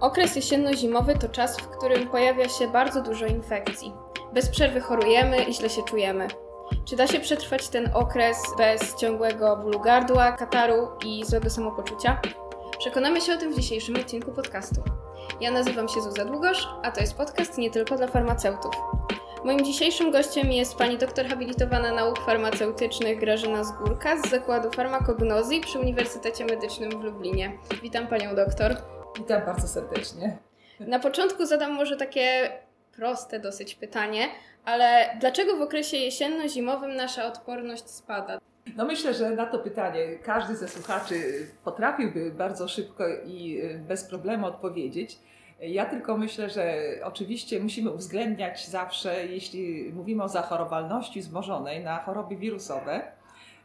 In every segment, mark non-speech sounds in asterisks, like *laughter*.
Okres jesienno-zimowy to czas, w którym pojawia się bardzo dużo infekcji. Bez przerwy chorujemy i źle się czujemy. Czy da się przetrwać ten okres bez ciągłego bólu gardła, kataru i złego samopoczucia? Przekonamy się o tym w dzisiejszym odcinku podcastu. Ja nazywam się Zuza Długosz, a to jest podcast nie tylko dla farmaceutów. Moim dzisiejszym gościem jest pani doktor habilitowana nauk farmaceutycznych Grażyna Zgórka z Zakładu Farmakognozji przy Uniwersytecie Medycznym w Lublinie. Witam panią doktor. Witam bardzo serdecznie. Na początku zadam może takie proste dosyć pytanie, ale dlaczego w okresie jesienno-zimowym nasza odporność spada? No myślę, że na to pytanie każdy ze słuchaczy potrafiłby bardzo szybko i bez problemu odpowiedzieć. Ja tylko myślę, że oczywiście musimy uwzględniać zawsze, jeśli mówimy o zachorowalności wzmożonej na choroby wirusowe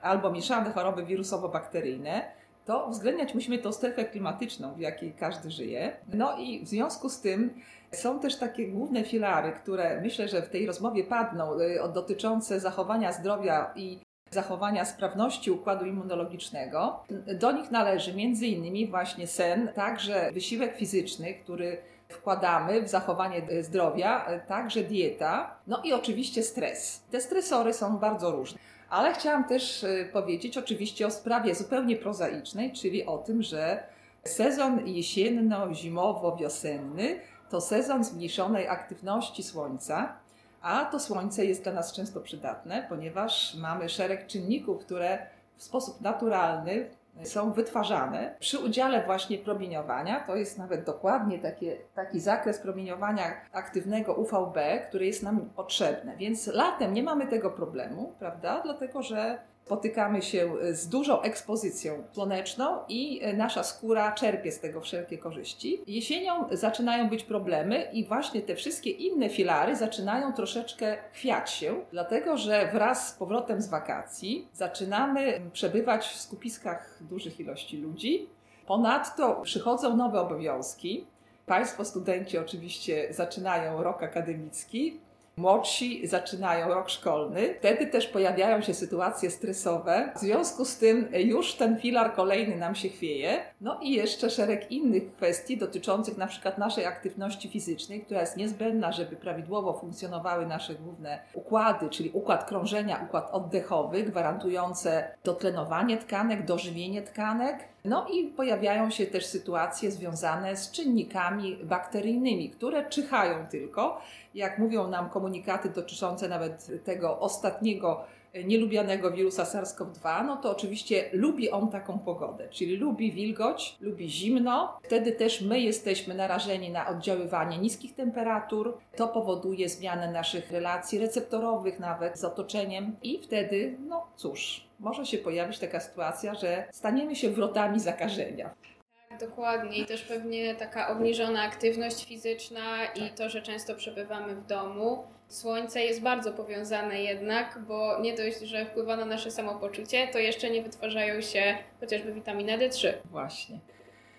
albo mieszane choroby wirusowo-bakteryjne, to uwzględniać musimy tą strefę klimatyczną, w jakiej każdy żyje. No i w związku z tym są też takie główne filary, które myślę, że w tej rozmowie padną, y, dotyczące zachowania zdrowia i zachowania sprawności układu immunologicznego. Do nich należy między innymi właśnie sen, także wysiłek fizyczny, który wkładamy w zachowanie zdrowia, także dieta, no i oczywiście stres. Te stresory są bardzo różne. Ale chciałam też y, powiedzieć oczywiście o sprawie zupełnie prozaicznej, czyli o tym, że sezon jesienno-zimowo-wiosenny to sezon zmniejszonej aktywności słońca, a to słońce jest dla nas często przydatne, ponieważ mamy szereg czynników, które w sposób naturalny są wytwarzane przy udziale właśnie promieniowania. To jest nawet dokładnie takie, taki zakres promieniowania aktywnego UVB, który jest nam potrzebny. Więc latem nie mamy tego problemu, prawda? Dlatego, że spotykamy się z dużą ekspozycją słoneczną i nasza skóra czerpie z tego wszelkie korzyści. Jesienią zaczynają być problemy i właśnie te wszystkie inne filary zaczynają troszeczkę chwiać się, dlatego że wraz z powrotem z wakacji zaczynamy przebywać w skupiskach dużych ilości ludzi. Ponadto przychodzą nowe obowiązki. Państwo studenci oczywiście zaczynają rok akademicki, Młodsi zaczynają rok szkolny, wtedy też pojawiają się sytuacje stresowe. W związku z tym już ten filar kolejny nam się chwieje. No i jeszcze szereg innych kwestii dotyczących na przykład naszej aktywności fizycznej, która jest niezbędna, żeby prawidłowo funkcjonowały nasze główne układy, czyli układ krążenia, układ oddechowy, gwarantujące dotlenowanie tkanek, dożywienie tkanek. No i pojawiają się też sytuacje związane z czynnikami bakteryjnymi, które czyhają tylko, jak mówią nam komunikaty dotyczące nawet tego ostatniego e, nielubianego wirusa SARS-CoV-2, no to oczywiście lubi on taką pogodę, czyli lubi wilgoć, lubi zimno. Wtedy też my jesteśmy narażeni na oddziaływanie niskich temperatur. To powoduje zmianę naszych relacji receptorowych nawet z otoczeniem i wtedy, no cóż, może się pojawić taka sytuacja, że staniemy się wrotami zakażenia. Tak, dokładnie i też pewnie taka obniżona aktywność fizyczna i to, że często przebywamy w domu. Słońce jest bardzo powiązane jednak, bo nie dość, że wpływa na nasze samopoczucie, to jeszcze nie wytwarzają się chociażby witaminy D3. Właśnie.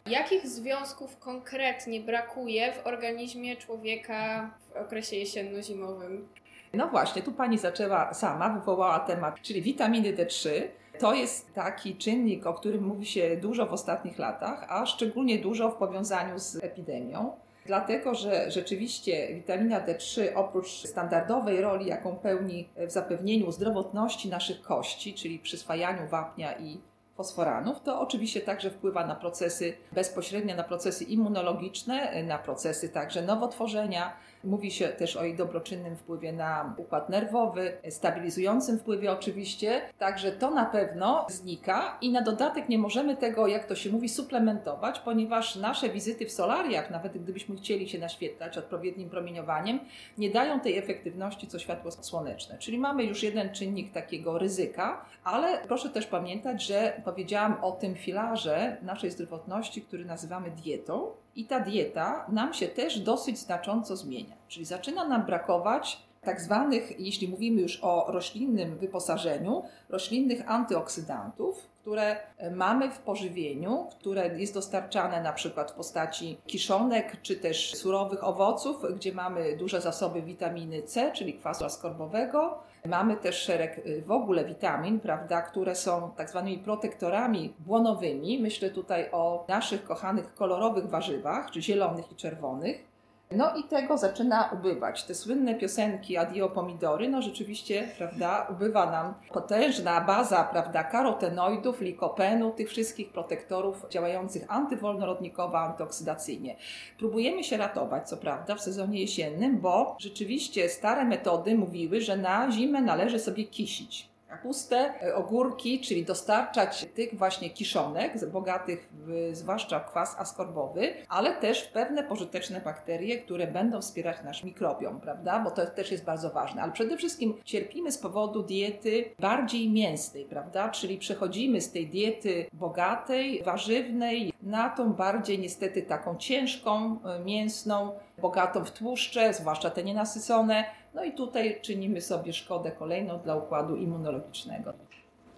Jakich związków konkretnie brakuje w organizmie człowieka w okresie jesienno-zimowym? No właśnie, tu pani zaczęła sama, wywołała temat, czyli witaminy D3. To jest taki czynnik, o którym mówi się dużo w ostatnich latach, a szczególnie dużo w powiązaniu z epidemią. Dlatego, że rzeczywiście witamina D3 oprócz standardowej roli, jaką pełni w zapewnieniu zdrowotności naszych kości, czyli przyswajaniu wapnia i fosforanów, to oczywiście także wpływa na procesy bezpośrednio, na procesy immunologiczne, na procesy także nowotworzenia, Mówi się też o jej dobroczynnym wpływie na układ nerwowy, stabilizującym wpływie oczywiście, także to na pewno znika i na dodatek nie możemy tego, jak to się mówi, suplementować, ponieważ nasze wizyty w solariach, nawet gdybyśmy chcieli się naświetlać odpowiednim promieniowaniem, nie dają tej efektywności co światło słoneczne. Czyli mamy już jeden czynnik takiego ryzyka, ale proszę też pamiętać, że powiedziałam o tym filarze naszej zdrowotności, który nazywamy dietą, i ta dieta nam się też dosyć znacząco zmienia. Czyli zaczyna nam brakować tak zwanych, jeśli mówimy już o roślinnym wyposażeniu, roślinnych antyoksydantów, które mamy w pożywieniu, które jest dostarczane na przykład w postaci kiszonek czy też surowych owoców, gdzie mamy duże zasoby witaminy C, czyli kwasu askorbowego. Mamy też szereg y, w ogóle witamin, prawda, które są tak zwanymi protektorami błonowymi. Myślę tutaj o naszych kochanych kolorowych warzywach, czy zielonych i czerwonych. No i tego zaczyna ubywać. Te słynne piosenki Adio Pomidory, no rzeczywiście, prawda, ubywa nam potężna baza, prawda, karotenoidów, likopenu, tych wszystkich protektorów działających antywolnorodnikowo, antyoksydacyjnie. Próbujemy się ratować, co prawda, w sezonie jesiennym, bo rzeczywiście stare metody mówiły, że na zimę należy sobie kisić puste e, ogórki, czyli dostarczać tych właśnie kiszonek, bogatych w, zwłaszcza kwas askorbowy, ale też w pewne pożyteczne bakterie, które będą wspierać nasz mikrobiom, prawda? Bo to też jest bardzo ważne. Ale przede wszystkim cierpimy z powodu diety bardziej mięsnej, prawda? Czyli przechodzimy z tej diety bogatej, warzywnej na tą bardziej niestety taką ciężką, e, mięsną, bogatą w tłuszcze, zwłaszcza te nienasycone, no i tutaj czynimy sobie szkodę kolejną dla układu immunologicznego.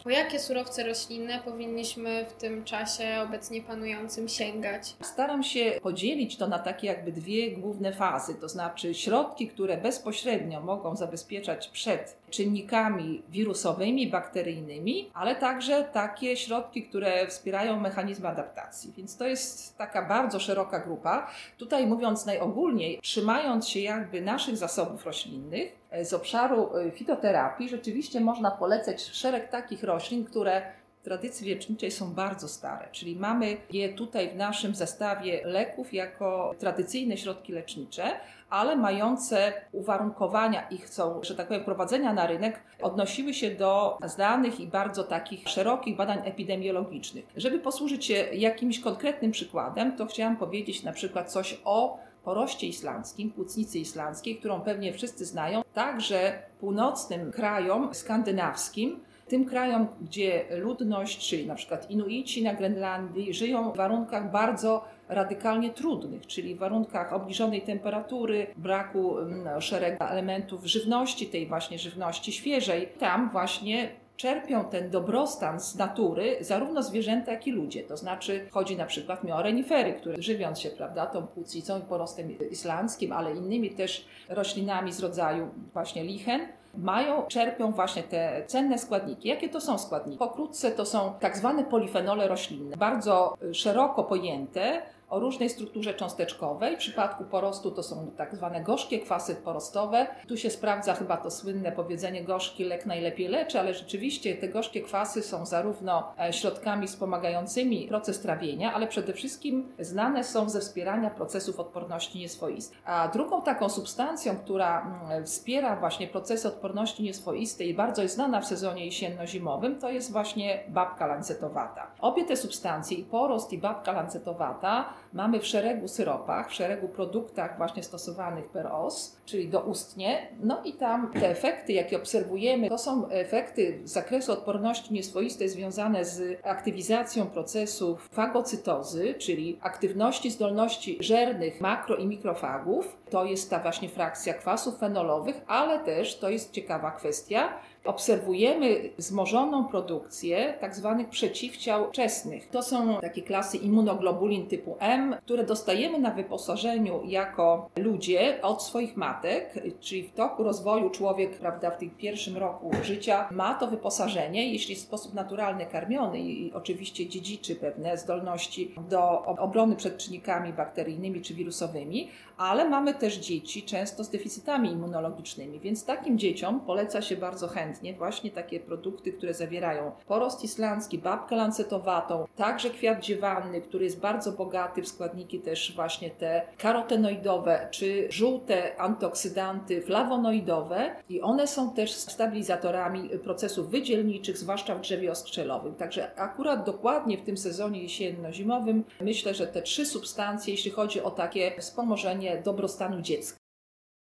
Po jakie surowce roślinne powinniśmy w tym czasie obecnie panującym sięgać? Staram się podzielić to na takie jakby dwie główne fazy, to znaczy środki, które bezpośrednio mogą zabezpieczać przed czynnikami wirusowymi, bakteryjnymi, ale także takie środki, które wspierają mechanizmy adaptacji. Więc to jest taka bardzo szeroka grupa. Tutaj mówiąc najogólniej, trzymając się jakby naszych zasobów roślinnych, z obszaru y, fitoterapii rzeczywiście można polecać szereg takich roślin, które w tradycji leczniczej są bardzo stare, czyli mamy je tutaj w naszym zestawie leków jako tradycyjne środki lecznicze, ale mające uwarunkowania ich są, że tak powiem, prowadzenia na rynek, odnosiły się do znanych i bardzo takich szerokich badań epidemiologicznych. Żeby posłużyć się jakimś konkretnym przykładem, to chciałam powiedzieć na przykład coś o poroście islandzkim, płucnicy islandzkiej, którą pewnie wszyscy znają, także północnym krajom skandynawskim, tym krajom, gdzie ludność, czyli na przykład Inuici na Grenlandii, żyją w warunkach bardzo radykalnie trudnych, czyli w warunkach obniżonej temperatury, braku mm, szeregu elementów żywności, tej właśnie żywności świeżej. Tam właśnie czerpią ten dobrostan z natury zarówno zwierzęta, jak i ludzie. To znaczy chodzi na przykład mi o renifery, które żywiąc się prawda, tą płucnicą i porostem islandzkim, ale innymi też roślinami z rodzaju właśnie lichen, mają, czerpią właśnie te cenne składniki. Jakie to są składniki? Pokrótce to są tak zwane polifenole roślinne, bardzo szeroko pojęte, o różnej strukturze cząsteczkowej. W przypadku porostu to są tak zwane gorzkie kwasy porostowe. Tu się sprawdza chyba to słynne powiedzenie gorzki lek najlepiej leczy, ale rzeczywiście te gorzkie kwasy są zarówno e, środkami wspomagającymi proces trawienia, ale przede wszystkim znane są ze wspierania procesów odporności nieswoistej. A drugą taką substancją, która wspiera właśnie procesy odporności nieswoistej i bardzo jest znana w sezonie jesienno-zimowym, to jest właśnie babka lancetowata. Obie te substancje, i porost i babka lancetowata, mamy w szeregu syropach, w szeregu produktach właśnie stosowanych per os, czyli doustnie. No i tam te efekty, jakie obserwujemy, to są efekty z zakresu odporności nieswoistej związane z aktywizacją procesów fagocytozy, czyli aktywności zdolności żernych makro i mikrofagów. To jest ta właśnie frakcja kwasów fenolowych, ale też to jest ciekawa kwestia, obserwujemy wzmożoną produkcję tak zwanych przeciwciał wczesnych. To są takie klasy immunoglobulin typu M, które dostajemy na wyposażeniu jako ludzie od swoich matek, czyli w toku rozwoju człowiek, prawda, w tym pierwszym roku życia ma to wyposażenie, jeśli w sposób naturalny karmiony i oczywiście dziedziczy pewne zdolności do obrony przed czynnikami bakteryjnymi czy wirusowymi, ale mamy też dzieci często z deficytami immunologicznymi, więc takim dzieciom poleca się bardzo chętnie właśnie takie produkty, które zawierają porost islandzki, babkę lancetowatą, także kwiat dziewanny, który jest bardzo bogaty w składniki też właśnie te karotenoidowe czy żółte antyoksydanty flawonoidowe i one są też stabilizatorami procesów wydzielniczych, zwłaszcza w drzewie oskrzelowym. Także akurat dokładnie w tym sezonie jesienno-zimowym myślę, że te trzy substancje, jeśli chodzi o takie wspomożenie dobrostanu dziecka.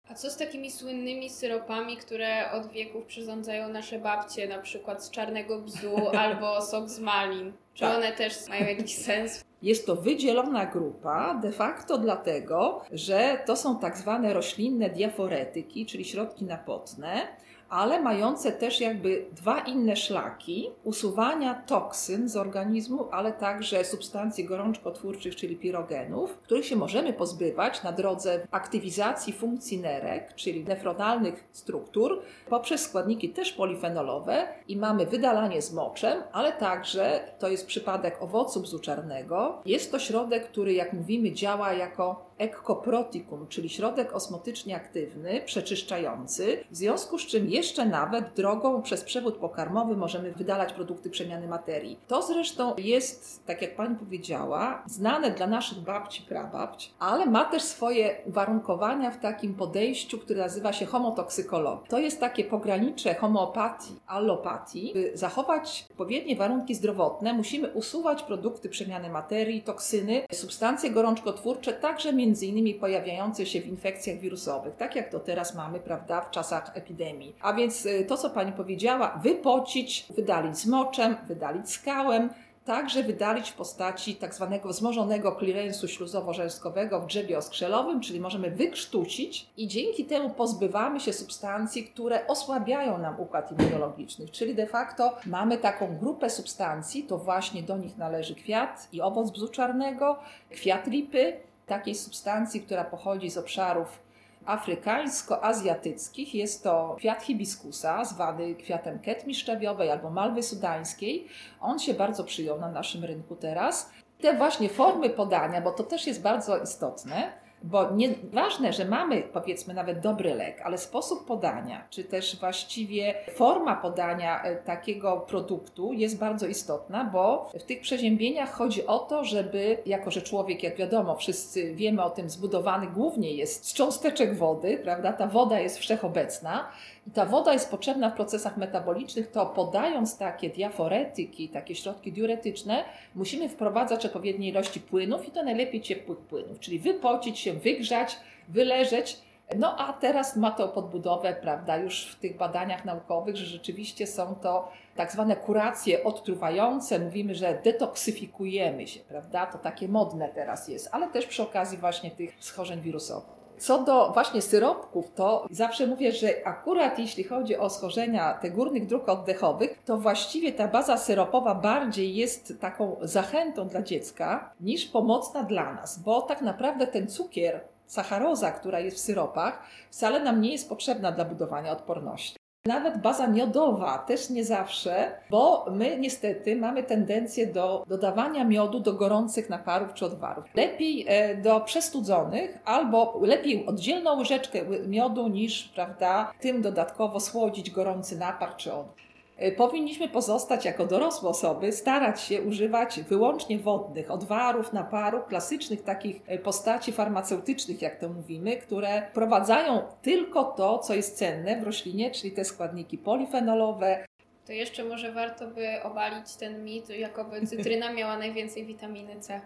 A co z takimi słynnymi syropami, które od wieków przyrządzają nasze babcie, na przykład z czarnego bzu *laughs* albo sok z malin? Czy tak. one też mają jakiś sens? Jest to wydzielona grupa de facto dlatego, że to są tak zwane roślinne diaforetyki, czyli środki napotne, ale mające też jakby dwa inne szlaki usuwania toksyn z organizmu, ale także substancji gorączkotwórczych, czyli pirogenów, których się możemy pozbywać na drodze aktywizacji funkcji nerek, czyli nefronalnych struktur, poprzez składniki też polifenolowe i mamy wydalanie z moczem, ale także to jest przypadek owocu bzu czarnego. Jest to środek, który jak mówimy działa jako ekkoprotikum, czyli środek osmotycznie aktywny, przeczyszczający, w związku z czym jeszcze nawet drogą przez przewód pokarmowy możemy wydalać produkty przemiany materii. To zresztą jest, tak jak Pani powiedziała, znane dla naszych babci, prababci, ale ma też swoje uwarunkowania w takim podejściu, które nazywa się homotoksykologia. To jest takie pogranicze homeopatii, allopatii. By zachować odpowiednie warunki zdrowotne, musimy usuwać produkty przemiany materii, toksyny, substancje gorączkotwórcze, także między między innymi pojawiające się w infekcjach wirusowych, tak jak to teraz mamy, prawda, w czasach epidemii. A więc y, to, co Pani powiedziała, wypocić, wydalić z moczem, wydalić skałem, także wydalić w postaci tak zwanego wzmożonego klirensu śluzowo-żelskowego w drzewie oskrzelowym, czyli możemy wykrztucić i dzięki temu pozbywamy się substancji, które osłabiają nam układ immunologiczny. Czyli de facto mamy taką grupę substancji, to właśnie do nich należy kwiat i owoc bzu czarnego, kwiat lipy, takiej substancji, która pochodzi z obszarów afrykańsko-azjatyckich. Jest to kwiat hibiskusa, zwany kwiatem ketmi szczawiowej albo malwy sudańskiej. On się bardzo przyjął na naszym rynku teraz. Te właśnie formy podania, bo to też jest bardzo istotne, bo nieważne, że mamy powiedzmy nawet dobry lek, ale sposób podania, czy też właściwie forma podania e, takiego produktu jest bardzo istotna, bo w tych przeziębieniach chodzi o to, żeby, jako że człowiek, jak wiadomo, wszyscy wiemy o tym, zbudowany głównie jest z cząsteczek wody, prawda? Ta woda jest wszechobecna, i ta woda jest potrzebna w procesach metabolicznych, to podając takie diaforetyki, takie środki diuretyczne, musimy wprowadzać odpowiednie ilości płynów i to najlepiej ciepłych płynów, czyli wypocić się, wygrzać, wyleżeć. No a teraz ma to podbudowę, prawda, już w tych badaniach naukowych, że rzeczywiście są to tak zwane kuracje odtruwające. Mówimy, że detoksyfikujemy się, prawda, to takie modne teraz jest, ale też przy okazji właśnie tych schorzeń wirusowych. Co do właśnie syropków, to zawsze mówię, że akurat jeśli chodzi o schorzenia te górnych dróg oddechowych, to właściwie ta baza syropowa bardziej jest taką zachętą dla dziecka niż pomocna dla nas, bo tak naprawdę ten cukier, sacharoza, która jest w syropach, wcale nam nie jest potrzebna dla budowania odporności. Nawet baza miodowa też nie zawsze, bo my niestety mamy tendencję do dodawania miodu do gorących naparów czy odwarów. Lepiej e, do przestudzonych albo lepiej oddzielną łyżeczkę miodu niż, prawda, tym dodatkowo słodzić gorący napar czy odwar. E, powinniśmy pozostać jako dorosłe osoby, starać się używać wyłącznie wodnych odwarów, naparów, klasycznych takich e, postaci farmaceutycznych, jak to mówimy, które prowadzają tylko to, co jest cenne w roślinie, czyli te składniki polifenolowe, to jeszcze może warto by obalić ten mit, jakoby cytryna miała najwięcej witaminy C.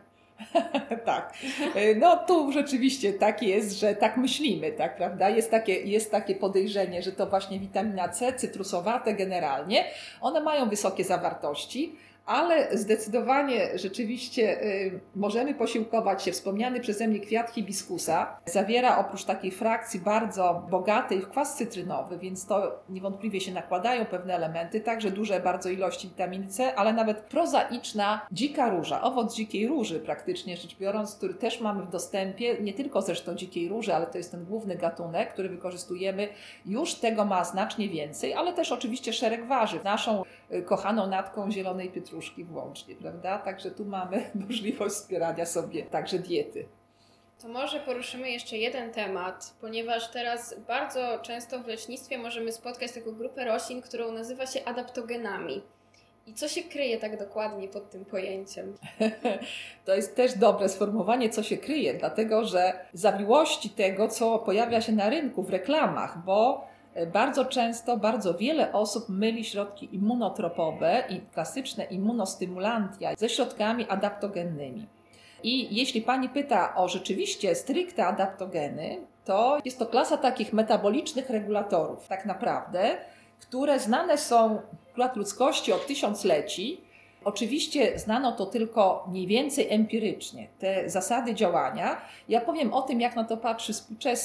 *laughs* tak. E, no tu rzeczywiście tak jest, że tak myślimy, tak, prawda? Jest takie, jest takie podejrzenie, że to właśnie witamina C, cytrusowate generalnie, one mają wysokie zawartości, ale zdecydowanie rzeczywiście y, możemy posiłkować się. Wspomniany przeze mnie kwiat hibiskusa zawiera oprócz takiej frakcji bardzo bogatej w kwas cytrynowy, więc to niewątpliwie się nakładają pewne elementy, także duże bardzo ilości witaminy C, ale nawet prozaiczna dzika róża, owoc dzikiej róży praktycznie rzecz biorąc, który też mamy w dostępie, nie tylko zresztą dzikiej róży, ale to jest ten główny gatunek, który wykorzystujemy, już tego ma znacznie więcej, ale też oczywiście szereg warzyw. Naszą y, kochaną natką zielonej pietruszki pietruszki włącznie, prawda? Także tu mamy *laughs* możliwość wspierania sobie także diety. To może poruszymy jeszcze jeden temat, ponieważ teraz bardzo często w leśnictwie możemy spotkać taką grupę roślin, którą nazywa się adaptogenami. I co się kryje tak dokładnie pod tym pojęciem? *laughs* To jest też dobre sformułowanie, co się kryje, dlatego że zawiłości tego, co pojawia się na rynku w reklamach, bo bardzo często bardzo wiele osób myli środki immunotropowe i klasyczne immunostymulantia ze środkami adaptogennymi. I jeśli pani pyta o rzeczywiście stricte adaptogeny, to jest to klasa takich metabolicznych regulatorów, tak naprawdę, które znane są w ludzkości od tysiącleci Oczywiście znano to tylko mniej więcej empirycznie, te zasady działania. Ja powiem o tym, jak na to patrzy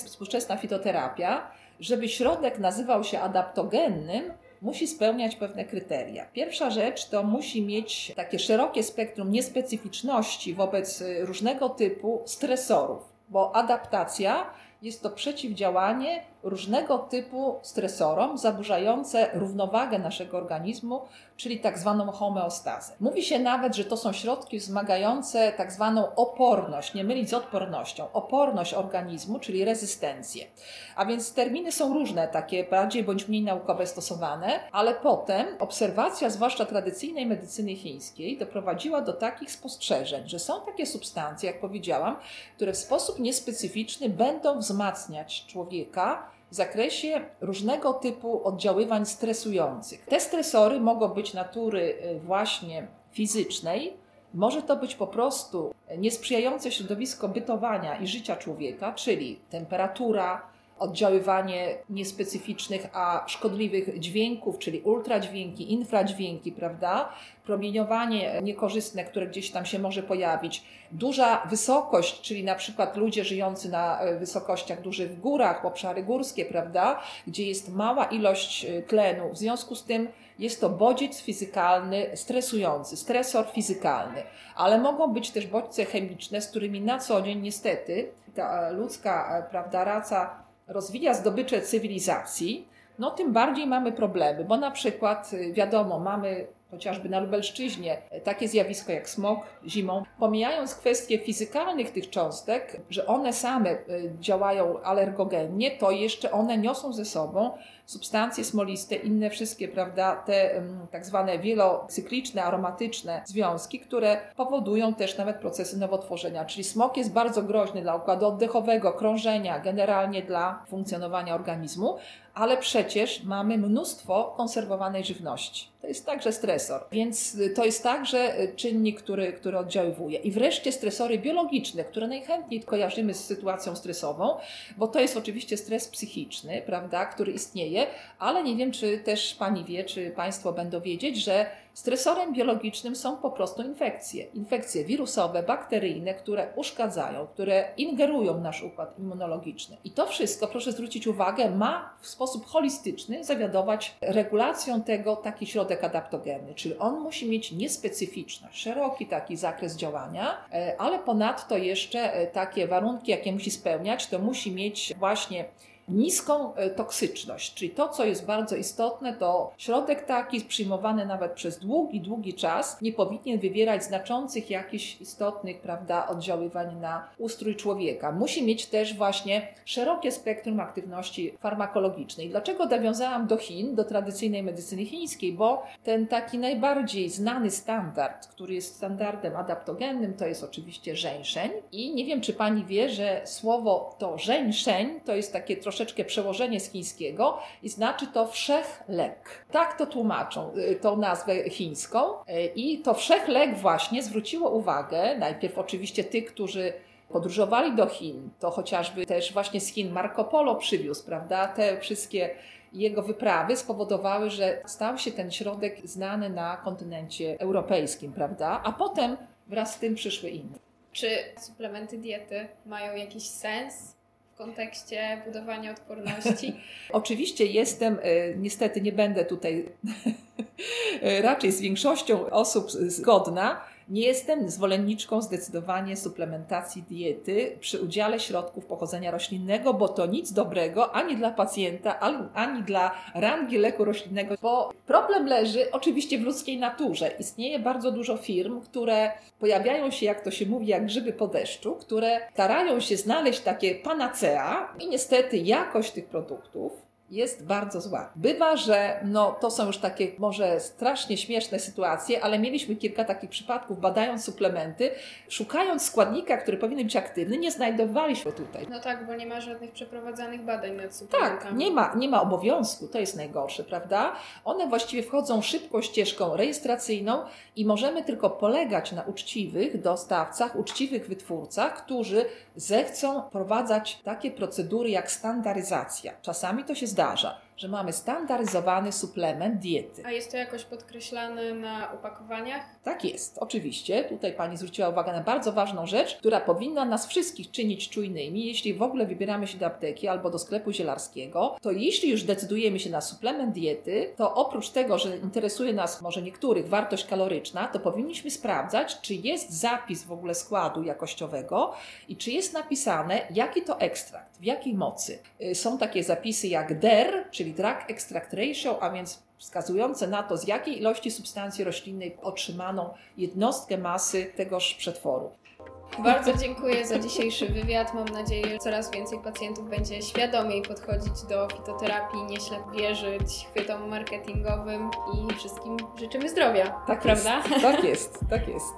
współczesna fitoterapia. Żeby środek nazywał się adaptogennym, musi spełniać pewne kryteria. Pierwsza rzecz to musi mieć takie szerokie spektrum niespecyficzności wobec różnego typu stresorów, bo adaptacja jest to przeciwdziałanie różnego typu stresorom zaburzające równowagę naszego organizmu, czyli tak zwaną homeostazę. Mówi się nawet, że to są środki wzmagające tak zwaną oporność, nie mylić z odpornością, oporność organizmu, czyli rezystencję. A więc terminy są różne, takie bardziej bądź mniej naukowe stosowane, ale potem obserwacja, zwłaszcza tradycyjnej medycyny chińskiej, doprowadziła do takich spostrzeżeń, że są takie substancje, jak powiedziałam, które w sposób niespecyficzny będą wzmacniać człowieka w zakresie różnego typu oddziaływań stresujących. Te stresory mogą być natury y, właśnie fizycznej, może to być po prostu niesprzyjające środowisko bytowania i życia człowieka, czyli temperatura, oddziaływanie niespecyficznych, a szkodliwych dźwięków, czyli ultradźwięki, infradźwięki, prawda? Promieniowanie niekorzystne, które gdzieś tam się może pojawić. Duża wysokość, czyli na przykład ludzie żyjący na e, wysokościach dużych w górach, obszary górskie, prawda? Gdzie jest mała ilość e, tlenu. W związku z tym jest to bodziec fizykalny stresujący, stresor fizykalny, ale mogą być też bodźce chemiczne, z którymi na co dzień niestety ta ludzka e, prawda, raca rozwija zdobycze cywilizacji, no tym bardziej mamy problemy, bo na przykład y, wiadomo, mamy chociażby na Lubelszczyźnie, takie zjawisko jak smog zimą, pomijając kwestie fizykalnych tych cząstek, że one same y, działają alergogennie, to jeszcze one niosą ze sobą substancje smoliste, inne wszystkie, prawda, te tak zwane wielocykliczne, aromatyczne związki, które powodują też nawet procesy nowotworzenia. Czyli smog jest bardzo groźny dla układu oddechowego, krążenia, generalnie dla funkcjonowania organizmu, ale przecież mamy mnóstwo konserwowanej żywności. To jest także stresor, więc to jest także czynnik, który, który oddziaływuje. I wreszcie stresory biologiczne, które najchętniej kojarzymy z sytuacją stresową, bo to jest oczywiście stres psychiczny, prawda, który istnieje, ale nie wiem, czy też Pani wie, czy Państwo będą wiedzieć, że Stresorem biologicznym są po prostu infekcje. Infekcje wirusowe, bakteryjne, które uszkadzają, które ingerują w nasz układ immunologiczny. I to wszystko, proszę zwrócić uwagę, ma w sposób holistyczny zawiadować regulacją tego taki środek adaptogenny, czyli on musi mieć niespecyficzność, szeroki taki zakres działania, e, ale ponadto jeszcze e, takie warunki, jakie musi spełniać, to musi mieć właśnie niską e, toksyczność, czyli to, co jest bardzo istotne, to środek taki przyjmowany nawet przez długi, długi czas nie powinien wywierać znaczących jakichś istotnych, prawda, oddziaływań na ustrój człowieka. Musi mieć też właśnie szerokie spektrum aktywności farmakologicznej. Dlaczego nawiązałam do Chin, do tradycyjnej medycyny chińskiej? Bo ten taki najbardziej znany standard, który jest standardem adaptogennym, to jest oczywiście żeńszeń. I nie wiem, czy pani wie, że słowo to żeńszeń to jest takie troszeczkę troszeczkę przełożenie z chińskiego i znaczy to wszechlek. Tak to tłumaczą, y, tą nazwę chińską. Y, I to wszechlek właśnie zwróciło uwagę, najpierw oczywiście tych, którzy podróżowali do Chin, to chociażby też właśnie z Chin Marco Polo przywiózł, prawda, te wszystkie jego wyprawy spowodowały, że stał się ten środek znany na kontynencie europejskim, prawda, a potem wraz z tym przyszły inne. Czy suplementy diety mają jakiś sens? Kontekście budowania odporności? *laughs* Oczywiście jestem, e, niestety nie będę tutaj *laughs* raczej z większością osób zgodna, nie jestem zwolenniczką zdecydowanie suplementacji diety przy udziale środków pochodzenia roślinnego, bo to nic dobrego ani dla pacjenta, ani dla rangi leku roślinnego, bo problem leży oczywiście w ludzkiej naturze. Istnieje bardzo dużo firm, które pojawiają się, jak to się mówi, jak grzyby po deszczu, które starają się znaleźć takie panacea i niestety jakość tych produktów jest bardzo zła. Bywa, że no, to są już takie może strasznie śmieszne sytuacje, ale mieliśmy kilka takich przypadków, badając suplementy, szukając składnika, który powinien być aktywny, nie znajdowaliśmy tutaj. No tak, bo nie ma żadnych przeprowadzanych badań nad suplementami. Tak, nie ma, nie ma obowiązku, to jest najgorsze, prawda? One właściwie wchodzą szybką ścieżką rejestracyjną i możemy tylko polegać na uczciwych dostawcach, uczciwych wytwórcach, którzy zechcą wprowadzać takie procedury jak standaryzacja. Czasami to się zdarza 大厦 że mamy standaryzowany suplement diety. A jest to jakoś podkreślane na opakowaniach? Tak jest, oczywiście. Tutaj Pani zwróciła uwagę na bardzo ważną rzecz, która powinna nas wszystkich czynić czujnymi. Jeśli w ogóle wybieramy się do apteki albo do sklepu zielarskiego, to jeśli już decydujemy się na suplement diety, to oprócz tego, że interesuje nas może niektórych wartość kaloryczna, to powinniśmy sprawdzać, czy jest zapis w ogóle składu jakościowego i czy jest napisane, jaki to ekstrakt, w jakiej mocy. Y, Są takie zapisy jak DER, czyli Drug Extract Ratio, a więc wskazujące na to, z jakiej ilości substancji roślinnej otrzymano jednostkę masy tegoż przetworu. Bardzo dziękuję za dzisiejszy wywiad. Mam nadzieję, że coraz więcej pacjentów będzie świadomiej podchodzić do fitoterapii, nie ślep wierzyć chwytom marketingowym i wszystkim życzymy zdrowia. Tak prawda? Jest, tak jest, tak jest.